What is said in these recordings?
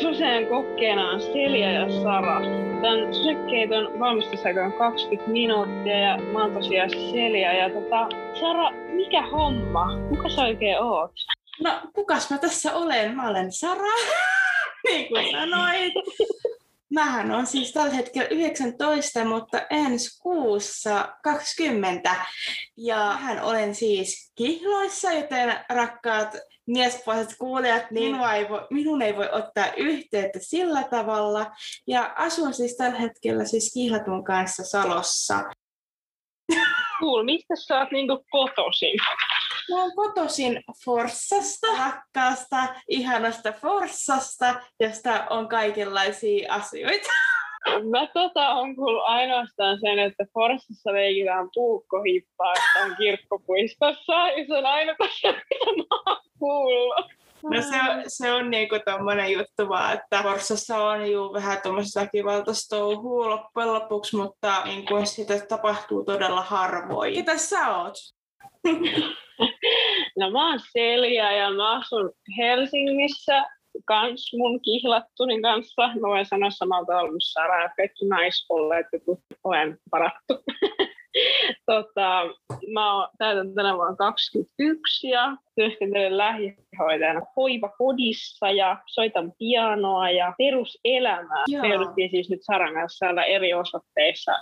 Suseen kokkeena on Selja ja Sara. Tämän Susekeiton valmistusaika on 20 minuuttia ja mä oon tosiaan Selja. Ja tota, Sara, mikä homma? Kuka sä oikein oot? No, kukas mä tässä olen? Mä olen Sara, niin kuin sanoit. Mähän on siis tällä hetkellä 19, mutta ensi kuussa 20. Ja hän olen siis kihloissa, joten rakkaat miespuoliset kuulijat, niin ei voi, minun ei voi ottaa yhteyttä sillä tavalla. Ja asun siis tällä hetkellä siis kihlatun kanssa Salossa. Cool. Mistä sä oot niinku kotoisin? Mä oon kotoisin Forssasta, rakkaasta, ihanasta Forssasta, josta on kaikenlaisia asioita. Mä tota on kuullut ainoastaan sen, että Forssassa leikitään puukkohippaa, että on kirkkopuistossa. Ja se on aina mitä mä oon kuullut. No se on, se on niinku tommonen juttu vaan, että Forssassa on juu vähän tuommoista väkivaltaista touhua loppujen lopuksi, mutta niin kuin sitä tapahtuu todella harvoin. Ketä sä oot? No mä oon Selja ja mä asun Helsingissä kans mun kihlattunin kanssa. Mä voin sanoa samalta ollut Sara kaikki naiskolleet olen parattu. tota, mä oon, täytän tänä vuonna 21 ja työskentelen lähihoitajana hoivakodissa ja soitan pianoa ja peruselämää. Me jouduttiin siis nyt Saran kanssa eri osoitteissa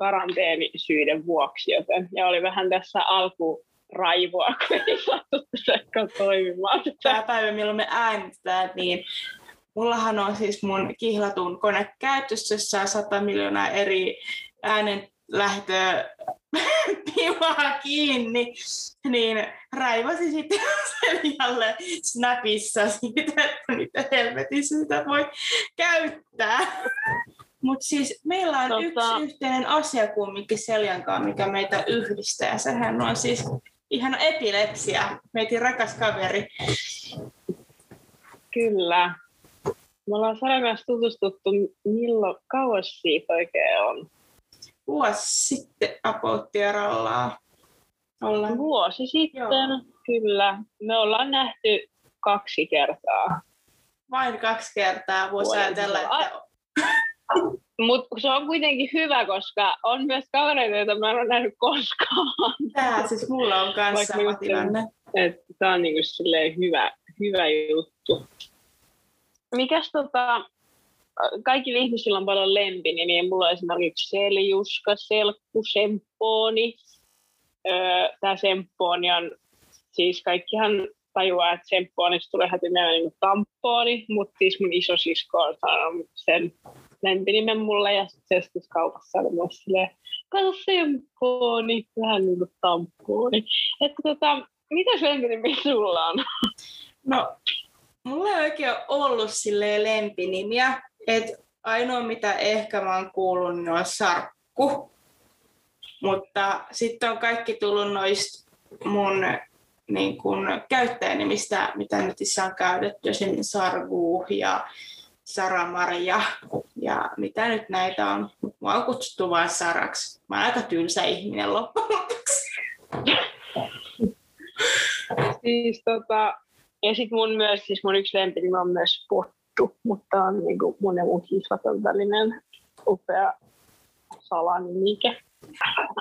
karanteenisyiden vuoksi, joten ja oli vähän tässä alku raivoa, kun ei saatu sekaan toimimaan. Tämä päivä, milloin me äänestetään, niin mullahan on siis mun kihlatun kone käytössä, jossa on 100 miljoonaa eri äänen lähtöä pivaa kiinni, niin raivasi sitten Seljalle Snapissa siitä, että mitä helvetissä sitä voi käyttää. Mutta siis meillä on tota... yksi yhteinen asia kumminkin Seljankaan, mikä meitä yhdistää. Sehän on siis ihan epilepsia, meidän rakas kaveri. Kyllä. Me ollaan Saran kanssa tutustuttu, milloin kauas siitä oikein on? Vuosi sitten apouttiarallaan ollaan. Vuosi sitten, Joo. kyllä. Me ollaan nähty kaksi kertaa. Vain kaksi kertaa, voisi ajatella, että... Mutta se on kuitenkin hyvä, koska on myös kavereita, joita mä en ole nähnyt koskaan. Tämä siis mulla on kanssa sama tilanne. Tämä on niinku hyvä, hyvä juttu. Mikäs tota, kaikki ihmisillä on paljon lempinimiä. Niin mulla on esimerkiksi Seljuska, Selkku, Sempooni. Öö, Tämä Sempooni on, siis kaikkihan tajuaa, että Sempoonista tulee heti mieleen niin tampooni, mutta siis mun isosisko on sanonut sen lempinimen mulle ja sitten se kaupassa oli myös silleen, kato sempooni, vähän niin kuin tampooni. Että tota, mitä lempinimi sulla on? No, mulla ei oikein ollut silleen lempinimiä, että ainoa mitä ehkä mä oon kuullut niin on sarkku. Mutta sitten on kaikki tullut noista mun niin kun, käyttäjänimistä, mitä netissä on käytetty, esimerkiksi Sargu ja Sara-Maria ja mitä nyt näitä on. Mua on kutsuttu vain Saraksi. Mä oon aika tylsä ihminen loppujen lopuksi. siis tota, ja sitten mun myös, siis mun yksi lempinimi on myös Pottu, mutta on niinku mun ja mun kisvaton välinen upea salanimike.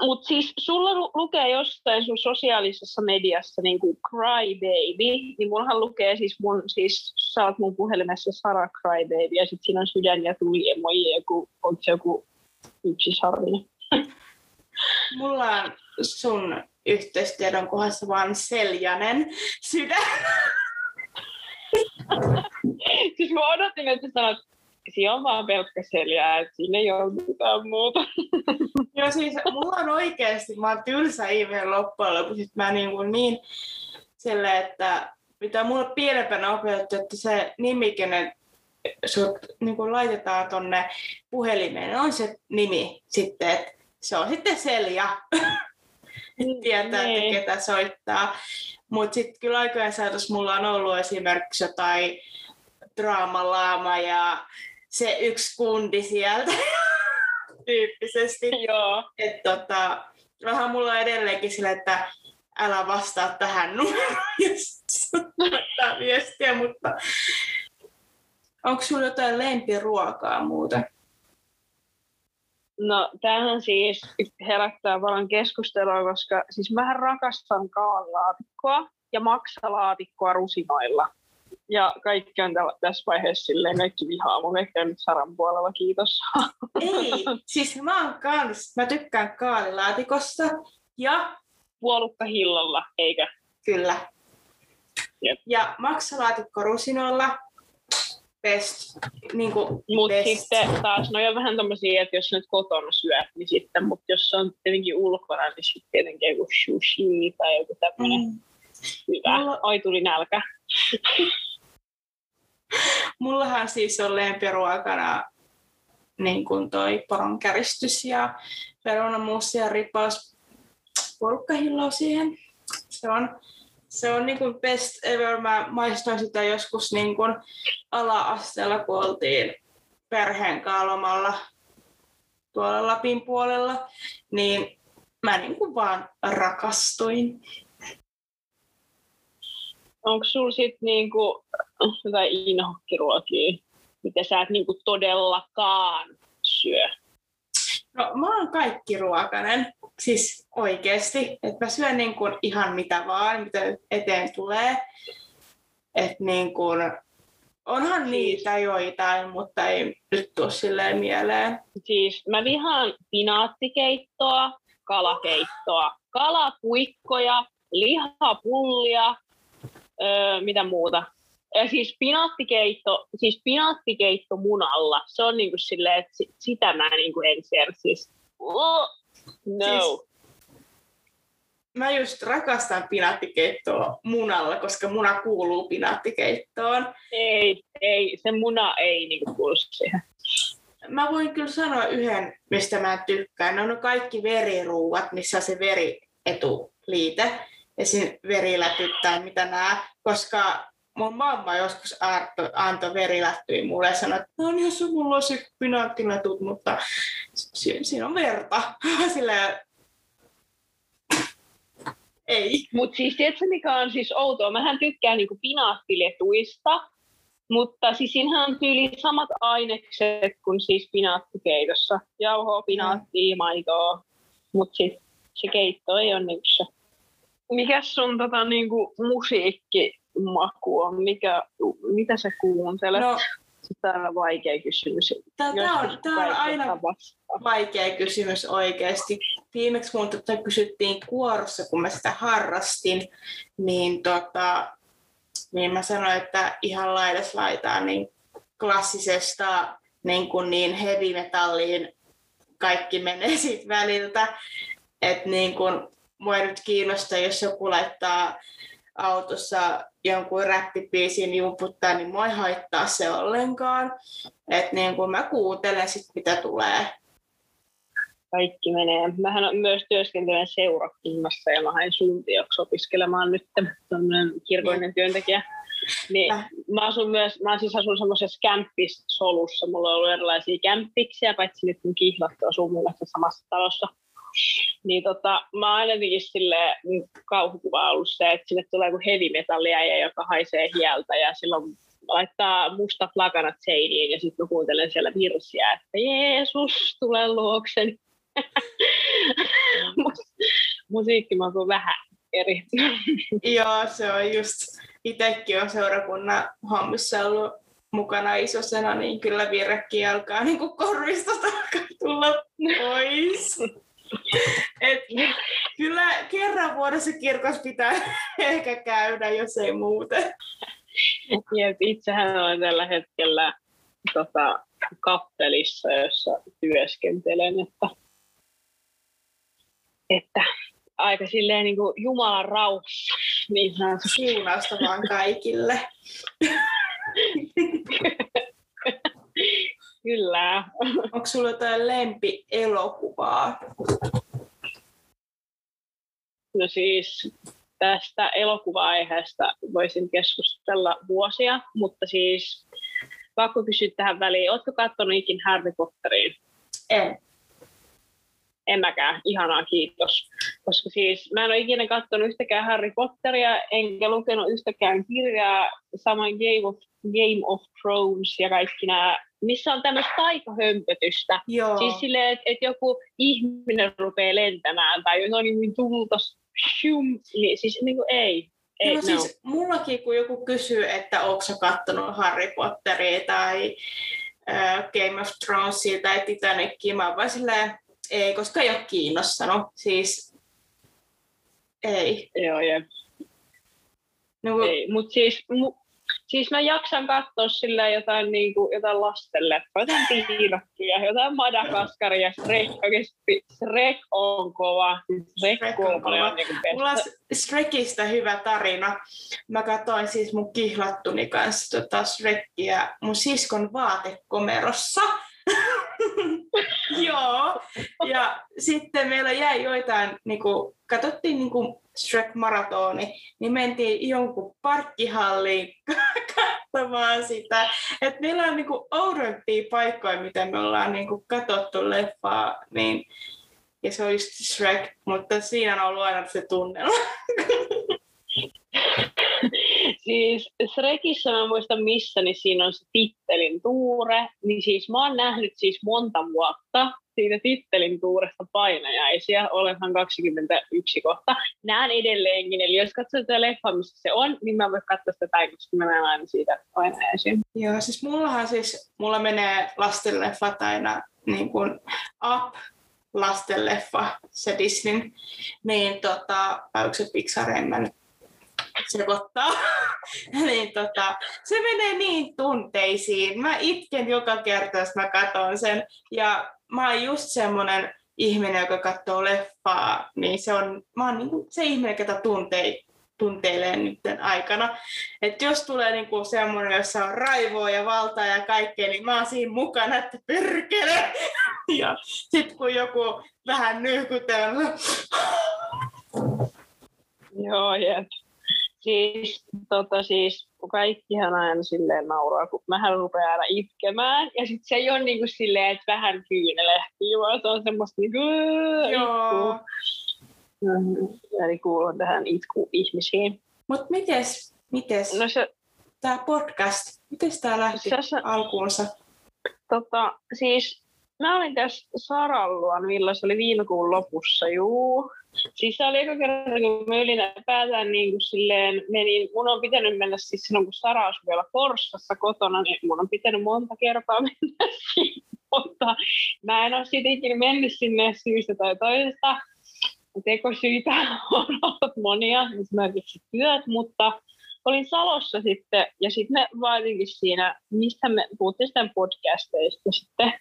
Mutta siis sulla lu- lukee jostain sun sosiaalisessa mediassa niin kuin Crybaby, niin mullahan lukee siis mun, siis sä oot mun puhelimessa Sara Crybaby ja sitten siinä on sydän ja tuli emoji ja joku, onko se joku yksi sarvi. Mulla on sun yhteistiedon kohdassa vaan Seljanen sydän. siis mä odotin, että sanot siinä on vaan pelkkä seljää, että siinä ei ole mitään muuta. Joo, siis mulla on oikeasti, mä oon tylsä ihminen loppujen lopuksi, mä niin, kuin niin sille, että mitä mulle pienempänä opetettu, että se nimi, kenen sut niin kuin laitetaan tonne puhelimeen, on se nimi sitten, että se on sitten Selja. tietää, että niin. ketä soittaa. Mutta sitten kyllä aikojen saatossa mulla on ollut esimerkiksi jotain draamalaama ja se yksi kundi sieltä tyyppisesti. Joo. Et tota, vähän mulla on edelleenkin sillä, että älä vastaa tähän numeroon, jos viestiä, mutta Onko sulla jotain lempiruokaa muuten? No tämähän siis herättää paljon keskustelua, koska siis mä rakastan kaalilaatikkoa ja maksalaatikkoa rusinoilla. Ja kaikki on tässä vaiheessa silleen, kaikki vihaa mun ehkä nyt Saran puolella, kiitos. Ei, siis mä oon kans, mä tykkään kaalilaatikosta ja Puolukka hillolla, eikä? kyllä. Jep. Ja maksalaatikko rusinoilla, best. Niin Mutta sitten taas, no on vähän tommosia, että jos nyt kotona syöt, niin sitten, mutta jos se on tietenkin ulkona, niin sitten tietenkin joku sushi tai joku tämmöinen Mm. hyvä. Mulla- Ai tuli nälkä. Mullahan siis on lempiruokana niin kuin toi poronkäristys ja perunamuusi ja ripaus porkkahilloa siihen. Se on, se on niin kuin best ever. Mä maistoin sitä joskus niin kuin ala-asteella, kun oltiin perheen kaalomalla tuolla Lapin puolella, niin mä niin kuin vaan rakastuin. Onko sulla sitten niinku jotain inhokkiruokia, mitä sä et niinku todellakaan syö? No mä oon kaikki ruokainen, siis oikeesti. Että mä syön niin kuin ihan mitä vaan, mitä eteen tulee. Että niin kuin, onhan Siis- niitä joitain, mutta ei nyt tuu silleen mieleen. Siis mä vihaan pinaattikeittoa, kalakeittoa, kalapuikkoja, lihapullia, öö, mitä muuta. Ja siis pinaattikeitto, siis pinaattikeitto munalla, se on niinku silleen, että si- sitä mä niinku en syö. Siis, oh, no. Siis- Mä just rakastan pinaattikeittoa munalla, koska muna kuuluu pinaattikeittoon. Ei, ei, se muna ei niinku kuulu siihen. Mä voin kyllä sanoa yhden, mistä mä tykkään. Ne on kaikki veriruuat, missä on se verietuliite. Esim. verilätyt tai mitä nää. Koska mun mamma joskus antoi verilättyä mulle ja sanoi, että no niin, jos mulla olisi pinaattilätut, mutta si- siinä on verta. Sillä ei. Mutta siis tiedätkö mikä on siis outoa? Mähän tykkään niinku pinaattiletuista, mutta siis siinähän on tyyli samat ainekset kuin siis pinaattikeitossa. Jauhoa, pinaattia, maitoa, mutta sitten se keitto ei ole niinku se. Mikäs sun tota, niinku, musiikkimaku on? Mikä, mitä sä kuuntelet? No, Tämä on vaikea kysymys. Joskus on, tää on aina vastaan. vaikea kysymys oikeasti. Viimeksi mun tota kysyttiin kuorossa, kun mä sitä harrastin, niin, tota, niin mä sanoin, että ihan laidas laitaan niin klassisesta niin, kuin niin heavy metalliin kaikki menee siitä väliltä. Että niin kuin, mua ei nyt kiinnosta, jos joku laittaa autossa jonkun räppipiisin jumputtaa, niin mua ei haittaa se ollenkaan. Että niin kuin mä kuuntelen sit, mitä tulee. kaikki menee. Mähän myös työskentelen seurakunnassa ja mä hain suuntioksi opiskelemaan nyt tämmöinen kirkollinen työntekijä. Niin Äh. mä asun myös, mä siis asun semmoisessa kämppissolussa. Mulla on ollut erilaisia kämppiksiä, paitsi nyt kun kihlattu asuu kanssa samassa talossa. Niin tota, mä oon aina jotenkin silleen kauhukuva ollut se, että sinne tulee joku heavy metallia, joka haisee hieltä ja silloin laittaa mustat lakanat seiniin ja sitten mä kuuntelen siellä virsiä, että Jeesus, tule luokseni. Musiikkimaku vähän eri. Joo, se on just, itsekin on seurakunnan hommissa ollut mukana isosena, niin kyllä virrekki alkaa niin kuin korvista tulla pois. Et, kyllä kerran vuodessa kirkossa pitää ehkä käydä, jos ei muuten. Jep, itsehän olen tällä hetkellä tota, kappelissa, jossa työskentelen, että, että aika silleen niin kuin Jumalan rauhassa, niin sanotusti. Siunausta vaan kaikille. Kyllä. Onko sulla jotain lempielokuvaa? No siis tästä elokuva-aiheesta voisin keskustella vuosia, mutta siis pakko kysyä tähän väliin, ootko katsonut ikin Harry Potteriin? En. En mäkään, ihanaa, kiitos. Koska siis mä en ole ikinä katsonut yhtäkään Harry Potteria, enkä lukenut yhtäkään kirjaa, samoin Game of, Game of Thrones ja kaikki nämä, missä on tämmöistä taikahömpötystä. Joo. Siis silleen, että et joku ihminen rupeaa lentämään tai jotain niin tulta, shum, niin siis niin kuin ei. ei no, no. siis mullakin, kun joku kysyy, että onko sä kattonut Harry Potteria tai äh, Game of Thronesia tai Titanicia, mä oon vaan silleen, ei, koska ei ole kiinnostanut. Siis ei. Joo, jep. No, kun- Ei, mutta siis, mu, siis mä jaksan katsoa sillä jotain, niin kuin, jotain lastenleffoja, jotain piirrettyjä, jotain Madagaskaria, Shrek, oikeasti Shrek on kova. Shrek, Shrek on kova. on niin kuin Mulla on. Shrekistä hyvä tarina. Mä katsoin siis mun kihlattuni kanssa tota Shrekkiä mun siskon vaatekomerossa. Joo. Ja sitten meillä jäi joitain, niin kuin, katsottiin niin kuin Shrek-maratoni, niin mentiin jonkun parkkihalliin katsomaan sitä. Et meillä on niin kuin oudompia paikkoja, miten me ollaan niin kuin katsottu leffaa, niin ja se just Shrek, mutta siinä on ollut aina se tunnelma. Siis Shrekissä mä muistan missä, niin siinä on se tittelin tuure. Niin siis mä oon nähnyt siis monta vuotta siitä tittelin tuuresta painajaisia. Olenhan 21 kohta. Näen edelleenkin. Eli jos katsoo tätä leffa, missä se on, niin mä voin katsoa sitä päin, koska mä näen aina siitä painajaisia. Joo, siis mullahan siis, mulla menee lastenleffat aina niin kuin up lastenleffa, se Disney, niin tota, se Pixar, en mä nyt sekoittaa, niin tota, se menee niin tunteisiin. Mä itken joka kerta, jos mä katson sen, ja mä oon just semmonen ihminen, joka katsoo leffaa, niin se on, mä oon niin se ihminen, ketä tuntee, tunteilee nyt aikana. Et jos tulee niinku semmoinen, jossa on raivoa ja valtaa ja kaikkea, niin mä oon siinä mukana, että pyrkele. Ja sitten kun joku vähän nyykytää, Joo, jep. Siis, tota, siis kaikkihan aina silleen nauraa, kun mähän rupeaa aina itkemään. Ja sitten se ei ole niinku silleen, että vähän kyynelehtii, vaan se on semmoista niinku Joo. Mhm. Eli kuulun tähän itku-ihmisiin. Mut mites, mites No se, tää podcast, mites tää lähti se, alkuunsa? tota, siis mä olin tässä milloin se oli viime kuun lopussa, juu. Siis se oli eka kerta, kun mä ylipäätään niin kuin silleen menin, mun on pitänyt mennä siis silloin, kun Sara asui vielä Forssassa kotona, niin mun on pitänyt monta kertaa mennä sinne, mutta mä en ole siitä ikinä mennyt sinne syystä tai toisesta. Tekosyitä on ollut monia, esimerkiksi työt, mutta olin Salossa sitten, ja sitten me vaatinkin siinä, mistä me puhuttiin sitten podcasteista sitten.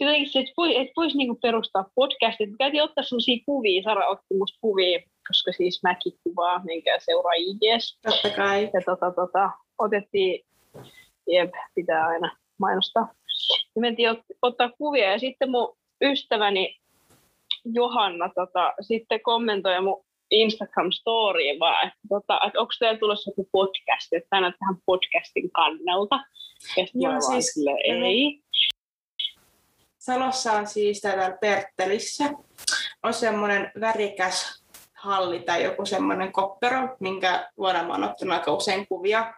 Sitten jotenkin se, että vois, et vois niinku perustaa podcastit. Me käytiin ottaa sellaisia kuvia, Sara otti musta kuvia, koska siis mäkin kuvaa, minkä seuraa IGS. Totta kai. Ja tota, tota, otettiin, jep, pitää aina mainostaa. Ja mentiin ot, ottaa kuvia, ja sitten mun ystäväni Johanna tota, sitten kommentoi mun Instagram-storyin vaan, että, tota, että onko teillä tulossa joku podcast, että tänään tähän podcastin kannalta. Ja sitten Joo, mä vaan siis- ei. Salossa on siis täällä Perttelissä. On semmoinen värikäs halli tai joku semmoinen koppero, minkä vuonna mä oon ottanut aika usein kuvia.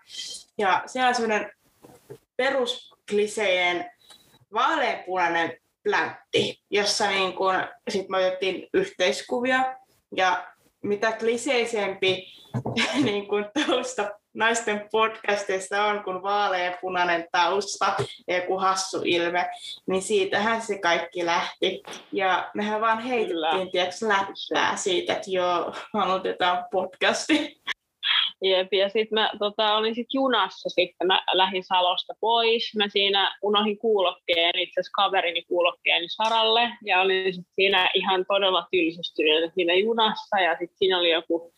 Ja siellä on semmoinen peruskliseinen vaaleanpunainen pläntti, jossa niin kun, sit me otettiin yhteiskuvia. Ja mitä kliseisempi niin kun tausta naisten podcasteissa on kuin vaaleanpunainen tausta ja joku hassu ilme, niin siitähän se kaikki lähti. Ja mehän vaan heitettiin, tiedätkö, läppää siitä, että joo, aloitetaan podcasti. Jep, ja sitten mä tota, olin sit junassa sitten, mä lähdin Salosta pois. Mä siinä unohdin kuulokkeen, itse asiassa kaverini kuulokkeen Saralle, ja olin sit siinä ihan todella tylsistynyt siinä junassa, ja sitten siinä oli joku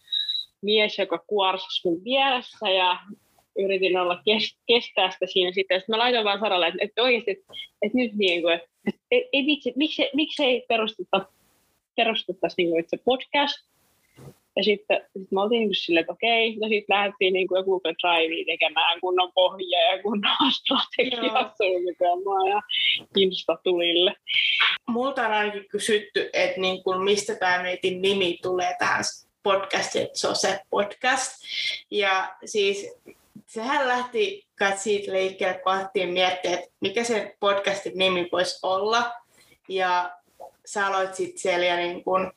mies, joka kuorsasi mun vieressä, ja yritin olla kes- kestää sitä siinä sitten. Sitten mä laitoin vaan Saralle, että, että oikeasti, että, että nyt niin kuin, että, ei, ei vitsi, miksi, miksi ei perusteta, perustettaisi niin kuin itse podcast, Ja sitten sit me oltiin niin silleen, että okei, no sitten lähdettiin niin kuin Google Drivea tekemään kunnon pohjaa ja kunnon strategiasuunnitelmaa ja Insta-tulille. Multa on ainakin kysytty, että niin kuin mistä tämä meitin nimi tulee tähän podcastiin, että se podcast. Ja siis sehän lähti siitä liikkeelle, kun alettiin miettiä, että mikä se podcastin nimi voisi olla. Ja sä aloit sitten siellä niin kun,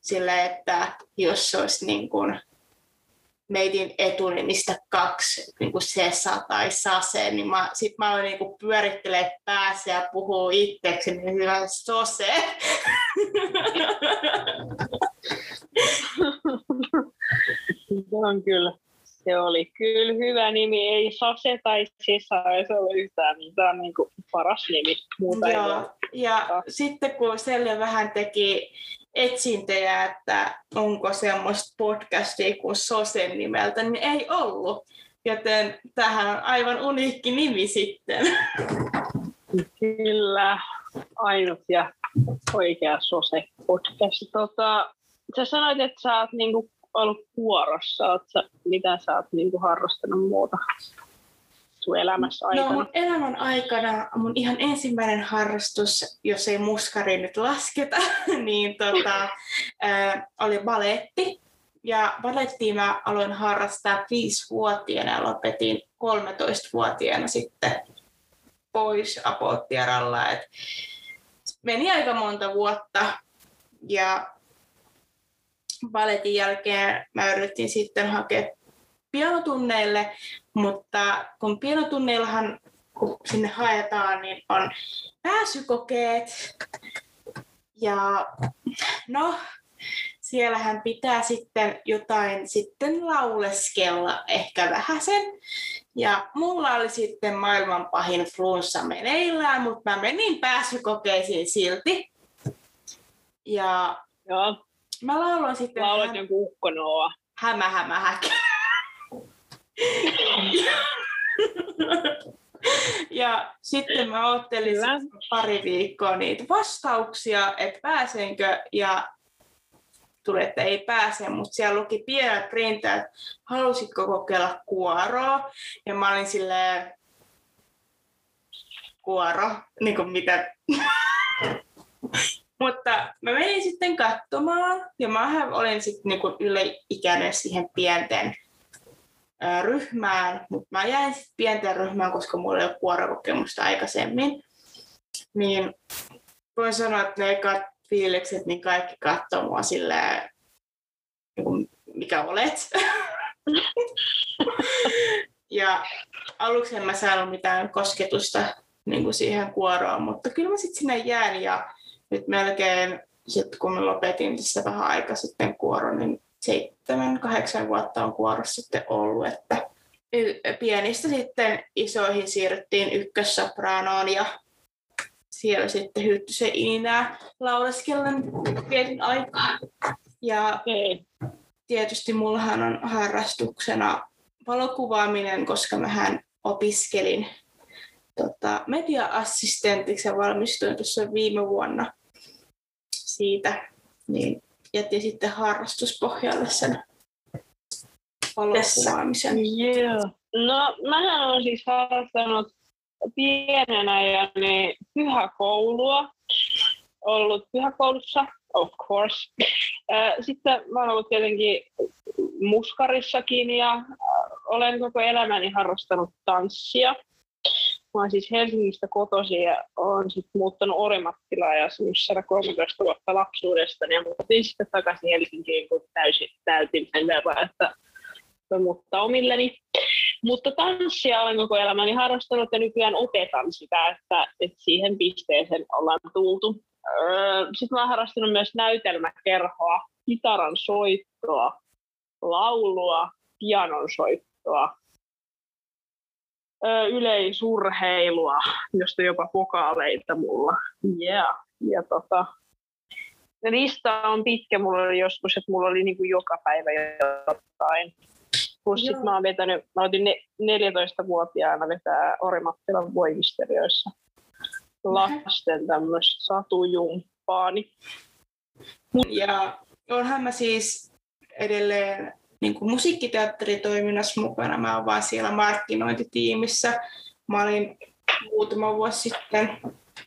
sille, että jos se olisi niin kun, meidin etunimistä kaksi, niin kuin Sesa tai Sase, niin mä, sit mä aloin niin pyörittelee päässä ja puhuu itseksi, niin hyvä Sose. se on kyllä se oli kyllä hyvä nimi, ei Sase tai Sesa, ei se ole yhtään mitään niin kuin paras nimi. Muuta Joo. Ja ja sitten kun Selle vähän teki etsintejä, että onko semmoista podcastia kuin Sosen nimeltä, niin ei ollut. Joten tähän on aivan uniikki nimi sitten. Kyllä, ainut ja oikea Sose podcast. Tota, sä sanoit, että sä oot niinku ollut kuorossa? Oletko, mitä sä oot niin kuin harrastanut muuta sun elämässä no, aikana? No mun elämän aikana mun ihan ensimmäinen harrastus, jos ei muskari nyt lasketa, niin tota, äh, oli baletti. Ja balettia mä aloin harrastaa viisivuotiaana ja lopetin 13-vuotiaana sitten pois apottiaralla. Et meni aika monta vuotta ja baletin jälkeen mä yritin sitten hakea pianotunneille, mutta kun pianotunneillahan kun sinne haetaan, niin on pääsykokeet. Ja no, siellähän pitää sitten jotain sitten lauleskella ehkä vähän sen. Ja mulla oli sitten maailman pahin flunssa meneillään, mutta mä menin pääsykokeisiin silti. Ja Joo. Mä lauloin sitten... Laulat häm... jonkun ukkonoa. Hämä, hämä, häkä. ja sitten mä ottelin pari viikkoa niitä vastauksia, että pääsenkö, ja tuli, että ei pääse, mutta siellä luki pienellä printä, että halusitko kokeilla kuoroa, ja mä olin silleen, kuoro, niin kuin mitä? Mutta mä menin sitten katsomaan ja mä olin sitten niinku yleikäinen siihen pienten ryhmään, mutta mä jäin pienten ryhmään, koska mulla ei ole kuorokokemusta aikaisemmin. Niin voin sanoa, että ne ekat fiilikset, niin kaikki katsoo mua silleen, niin mikä olet. ja aluksi en mä saanut mitään kosketusta niin kuin siihen kuoroon, mutta kyllä mä sitten sinne jään ja nyt melkein, sit kun mä lopetin tässä vähän aika sitten kuoron, niin seitsemän, kahdeksan vuotta on kuorossa sitten ollut, että pienistä sitten isoihin siirryttiin ykkössopraanoon ja siellä sitten hytty se ininää lauleskellen vietin aikaa. Ja tietysti mullahan on harrastuksena valokuvaaminen, koska mähän opiskelin tota, media-assistentiksi ja valmistuin tuossa viime vuonna siitä, niin jätin sitten harrastuspohjalle sen valokuvaamisen. Yeah. No, mähän olen siis harrastanut pienenä ja niin pyhäkoulua, ollut pyhäkoulussa, of course. Sitten mä olen ollut tietenkin muskarissakin ja olen koko elämäni harrastanut tanssia. Mä oon siis Helsingistä kotoisin ja oon sitten muuttanut Orimattilaan ja asunut 13 vuotta lapsuudesta. Ja muutin sitten takaisin Helsinkiin, kun täysin täytin sen verran, että muuttaa omilleni. Mutta tanssia olen koko elämäni harrastanut ja nykyään opetan sitä, että, että siihen pisteeseen ollaan tultu. Öö, sitten mä oon harrastanut myös näytelmäkerhoa, kitaran soittoa, laulua, pianon soittoa, yleisurheilua, josta jopa pokaaleita mulla. Yeah. Ja tota, lista on pitkä, mulla oli joskus, että mulla oli niinku joka päivä jotain. Plus sit mä oon vetänyt, mä otin ne, 14-vuotiaana vetää Orimattilan voimisteriöissä lasten tämmöistä satujumppaani. Ja onhan mä siis edelleen niin kuin musiikkiteatteritoiminnassa mukana. Mä oon vaan siellä markkinointitiimissä. Mä olin muutama vuosi sitten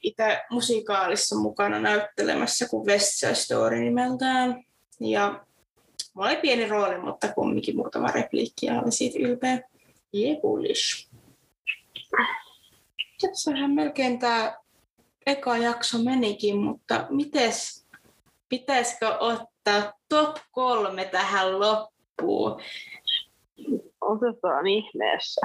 itse musikaalissa mukana näyttelemässä kuin West Side Story nimeltään. Ja mulla oli pieni rooli, mutta kumminkin muutama repliikki ja olin siitä ylpeä. Yeah, bullish. Tässähän melkein tämä eka jakso menikin, mutta mites, pitäisikö ottaa top kolme tähän loppuun? Otetaan ihmeessä.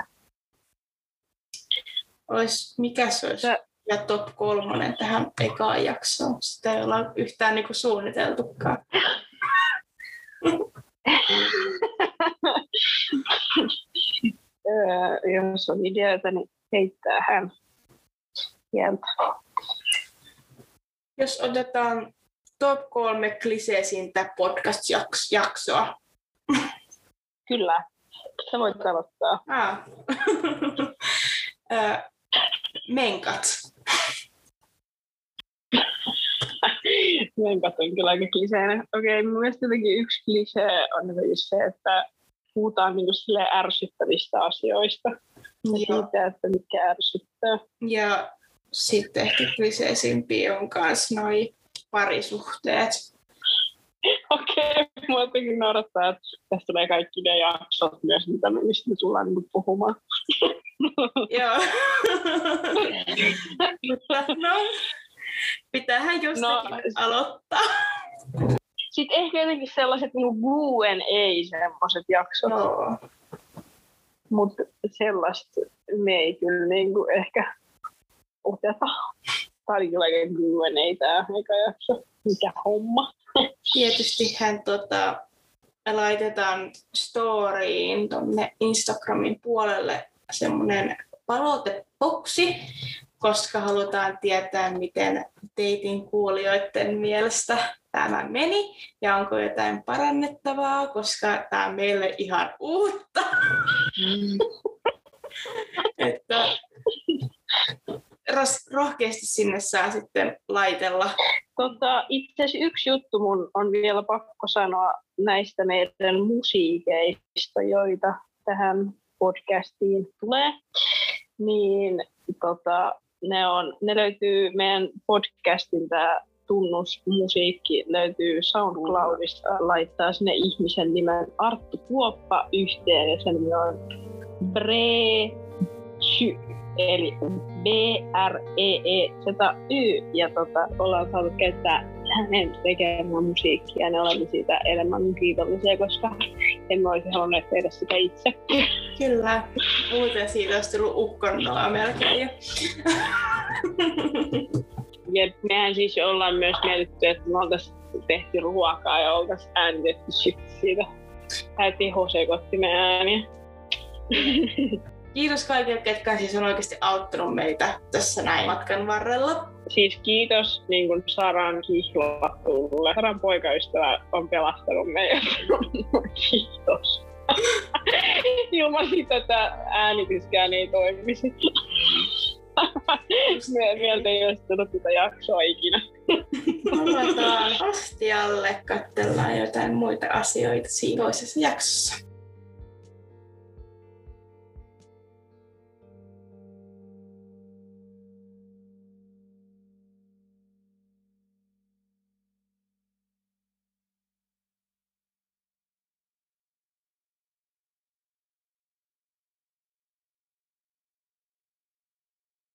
Ois, mikä se olisi? Ja top kolmonen tähän ekaan jaksoon. Sitä ei olla yhtään niinku suunniteltukaan. Jos on ideoita, niin heittää hän sieltä. Jos otetaan top kolme kliseesintä podcast-jaksoa. Kyllä, sä voit aloittaa. Ah. Menkat. Menkat on kyllä aika kliseinen. Okei, mun mielestä jotenkin yksi klisee on jotenkin se, että puhutaan niin ärsyttävistä asioista. Ja Joo. siitä, että mitkä ärsyttää. Ja sitten ehkä kliseisimpiä on myös noi parisuhteet. Okei, mua jotenkin naurattaa, että tästä tulee kaikki ne jaksot myös, mitä me, mistä me tullaan niin puhumaan. Joo. Mutta no, pitäähän jostakin No, aloittaa. Sitten ehkä jotenkin sellaiset niin Guen ei semmoiset jaksot, no. Mutta sellaista me ei kyllä niin kuin ehkä oteta. Tämä oli kyllä aika ei tämä eka jakso. Mikä homma. Tietysti hän tota, laitetaan storyin tuonne Instagramin puolelle semmoinen palautepoksi, koska halutaan tietää, miten teitin kuulijoiden mielestä tämä meni ja onko jotain parannettavaa, koska tämä on meille ihan uutta. että rohkeasti sinne saa sitten laitella. Tota, itse asiassa yksi juttu mun on vielä pakko sanoa näistä meidän musiikeista, joita tähän podcastiin tulee. Niin tota, ne, on, ne löytyy meidän podcastin tämä tunnusmusiikki löytyy SoundCloudista, laittaa sinne ihmisen nimen Arttu Kuoppa yhteen ja sen nimi on Bre eli B-R-E-E-Z-Y, ja tota, ollaan saatu käyttää hänen tekemää musiikkia, ja ne olemme siitä enemmän kiitollisia, koska emme olisi halunneet tehdä sitä itse. Kyllä, muuten siitä olisi tullut ukkonnoa melkein jo. Ja mehän siis ollaan myös mietitty, että me oltaisiin tehty ruokaa ja oltaisiin äänitetty sit siitä. Äiti sekoitti meidän ääniä. Kiitos kaikille, ketkä siis on oikeasti auttanut meitä tässä näin matkan varrella. Siis kiitos niin kuin Saran kihlatulle. Saran poikaystävä on pelastanut meidät. kiitos. Ilman sitä tämä äänityskään ei toimisi. Meiltä ei olisi tullut tätä jaksoa ikinä. Palataan astialle, katsellaan jotain muita asioita siinä toisessa jaksossa.